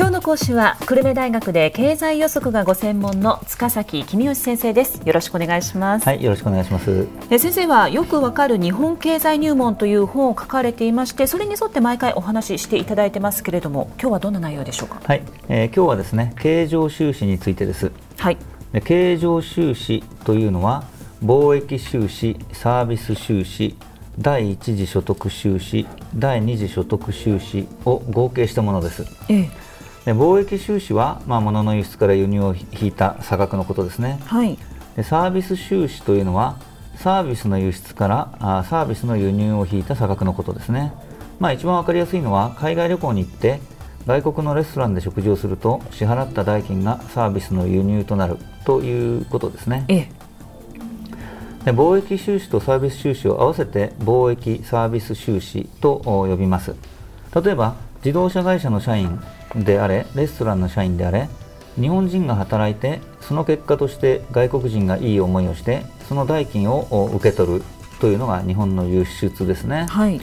今日の講師は久留米大学で経済予測がご専門の塚崎公義先生です。よろしくお願いします。はいよろしくお願いします。え先生はよくわかる日本経済入門という本を書かれていましてそれに沿って毎回お話ししていただいてますけれども今日はどんな内容でしょうか？はい、えー、今日はですね経常収支についてです。はい。で経常収支というのは貿易収支サービス収支第一次所得収支第二次所得収支を合計したものです、ええで貿易収支は、まあ、物の輸出から輸入を引いた差額のことですね、はい、でサービス収支というのはサービスの輸出からあサービスの輸入を引いた差額のことですね、まあ、一番分かりやすいのは海外旅行に行って外国のレストランで食事をすると支払った代金がサービスの輸入となるということですね。ええ。で貿易収支とサービス収支を合わせて貿易サービス収支と呼びます。例えば自動車会社の社員であれレストランの社員であれ日本人が働いてその結果として外国人がいい思いをしてその代金を受け取るというのが日本の輸出ですね、はい、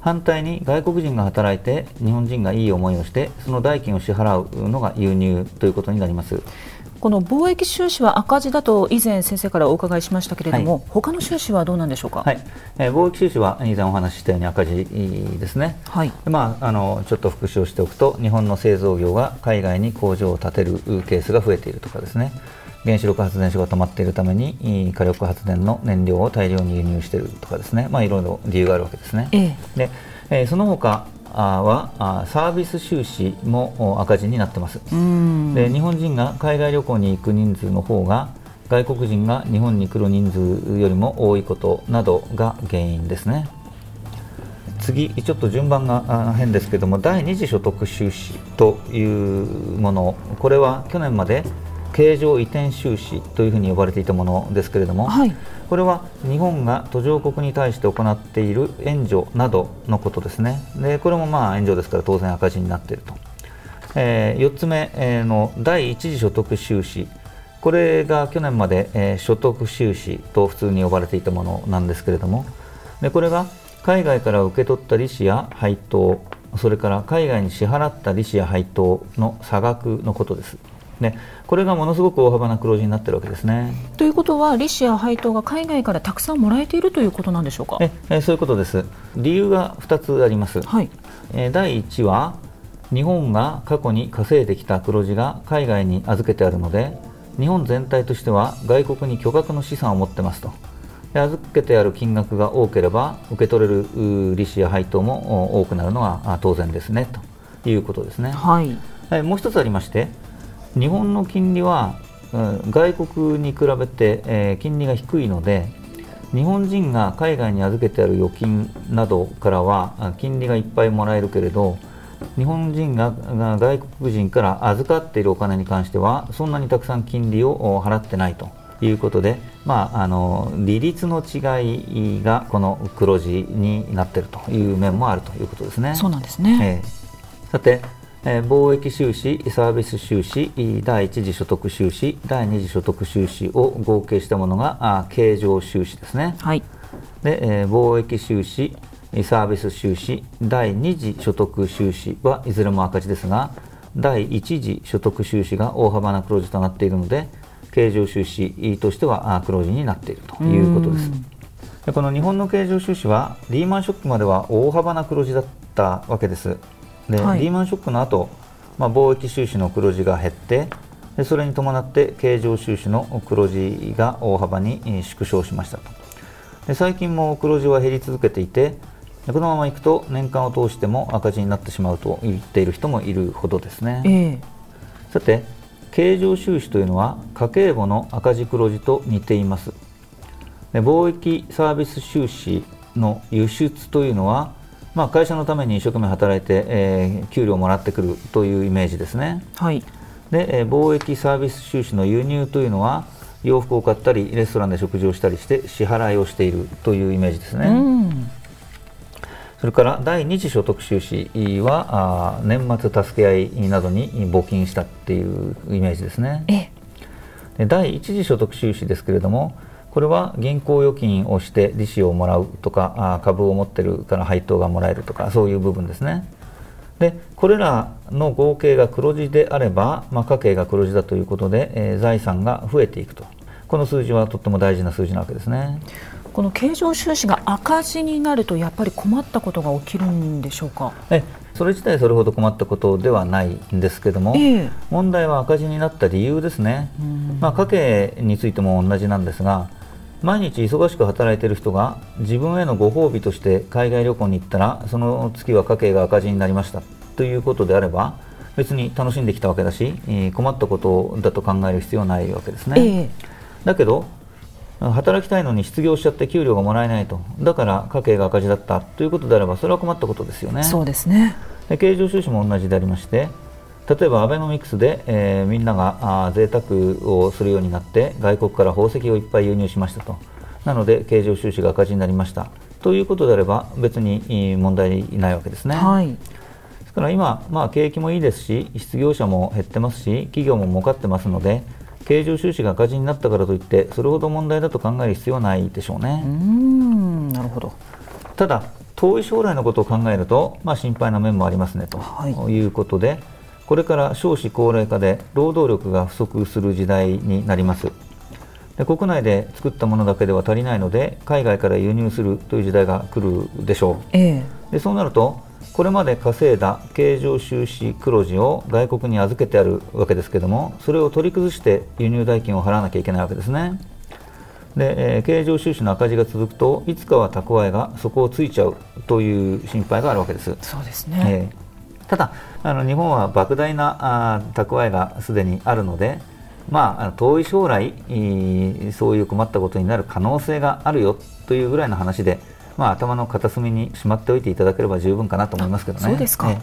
反対に外国人が働いて日本人がいい思いをしてその代金を支払うのが輸入ということになりますこの貿易収支は赤字だと以前先生からお伺いしましたけれども、はい、他の収支はどうなんでしょうか、はい。えー、貿易収支は以前お話ししたように赤字ですね、はい。まあ、あのちょっと復習しておくと日本の製造業が海外に工場を建てるケースが増えているとかですね。原子力発電所が止まっているために火力発電の燃料を大量に輸入しているとかですね、まあ、いろいろ理由があるわけですね。ええ、でえー、その他はサービス収支も赤字になってます。で日本人が海外旅行に行く人数の方が外国人が日本に来る人数よりも多いことなどが原因ですね。次ちょっと順番が変ですけども第二次所得収支というものこれは去年まで経常移転収支というふうに呼ばれていたものですけれども、はい、これは日本が途上国に対して行っている援助などのことですね。でこれもまあ援助ですから当然赤字になっていると、えー、4つ目の第一次所得収支。これが去年まで、えー、所得収支と普通に呼ばれていたものなんですけれどもでこれが海外から受け取った利子や配当それから海外に支払った利子や配当の差額のことです。ね、これがものすごく大幅な黒字になってるわけですね。ということは、利子や配当が海外からたくさんもらえているということなんでしょうか？ええそういうことです。理由が2つあります。はい、え第1は、日本が過去に稼いできた黒字が海外に預けてあるので、日本全体としては外国に巨額の資産を持ってますと。預けてある金額が多ければ受け取れる利子や配当も多くなるのは当然ですねということですね。はい、もう一つありまして日本の金利は、うん、外国に比べて、えー、金利が低いので日本人が海外に預けてある預金などからは金利がいっぱいもらえるけれど日本人が外国人から預かっているお金に関してはそんなにたくさん金利を払ってないということで、まあ、あの利率の違いがこの黒字になっているという面もあるということですね。そうなんですね、えー、さてえ貿易収支、サービス収支、第一次所得収支、第二次所得収支を合計したものがあ経常収支ですね。はい、で、えー、貿易収支、サービス収支、第二次所得収支はいずれも赤字ですが、第一次所得収支が大幅な黒字となっているので、経常収支としては黒字になっているということです。でこの日本の経常収支はリーマンショックまでは大幅な黒字だったわけです。で、はい、リーマンショックの後、まあ貿易収支の黒字が減ってでそれに伴って経常収支の黒字が大幅に縮小しましたと。で最近も黒字は減り続けていてこのままいくと年間を通しても赤字になってしまうと言っている人もいるほどですね、えー、さて経常収支というのは家計簿の赤字黒字と似ています。で貿易サービス収支の輸出というのはまあ、会社のために一生懸命働いて、えー、給料をもらってくるというイメージですね。はい、で、えー、貿易サービス収支の輸入というのは洋服を買ったりレストランで食事をしたりして支払いをしているというイメージですね。それから第二次所得収支はあ年末助け合いなどに募金したっていうイメージですね。で第一次所得収支ですけれどもこれは銀行預金をして利子をもらうとか株を持ってるから配当がもらえるとかそういう部分ですね。でこれらの合計が黒字であれば、まあ、家計が黒字だということで、えー、財産が増えていくと。この数字はとっても大事な数字なわけですね。この経常収支が赤字になるとやっぱり困ったことが起きるんでしょうか？えそれ自体それほど困ったことではないんですけども、えー、問題は赤字になった理由ですね、まあ、家計についても同じなんですが毎日忙しく働いている人が自分へのご褒美として海外旅行に行ったらその月は家計が赤字になりました。ということであれば別に楽しんできたわけだし困ったことだと考える必要はないわけですね。えー、だけど働きたいのに失業しちゃって給料がもらえないと。だから家計が赤字だった。ということであればそれは困ったことですよね。そうですね。で経常収支も同じでありまして例えばアベノミクスで、えー、みんながあ贅沢をするようになって外国から宝石をいっぱい輸入しましたと。なので経常収支が赤字になりました。ということであれば別に問題ないわけですね。はい、ですから今、まあ、景気もいいですし失業者も減ってますし企業も儲かってますので経常収支が赤字になったからといってそれほど問題だと考える必要はないでしょうね。うんなるほど。ただ遠い将来のことを考えると、まあ、心配な面もありますねということで、これから少子高齢化で労働力が不足する時代になります。で国内で作ったものだけでは足りないので海外から輸入するという時代が来るでしょう、ええ、でそうなるとこれまで稼いだ経常収支黒字を外国に預けてあるわけですけどもそれを取り崩して輸入代金を払わなきゃいけないわけですね。で、えー、経常収支の赤字が続くといつかは蓄えがそこをついちゃうという心配があるわけです。そうですね、えー、ただあの日本は莫大なあ蓄えがすでにあるのでまあ、遠い将来そういう困ったことになる可能性があるよというぐらいの話でまあ、頭の片隅にしまっておいていただければ十分かなと思いますけどね。そうですか、え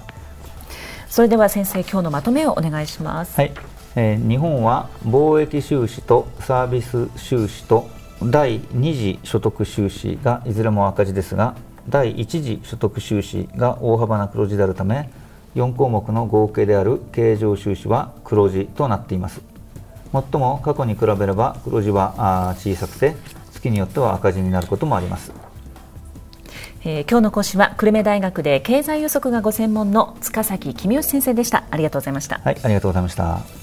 それでは先生今日のまとめをお願いします。はい、えー、日本は貿易収支とサービス収支と第2次所得収支がいずれも赤字ですが第1次所得収支が大幅な黒字であるため4項目の合計である経常収支は黒字となっています。もっとも過去に比べれば黒字は小さくて月によっては赤字になることもあります。えー、今日の講師は久留米大学で経済予測がご専門の塚崎公義先生でした。ありがとうございました。はいありがとうございました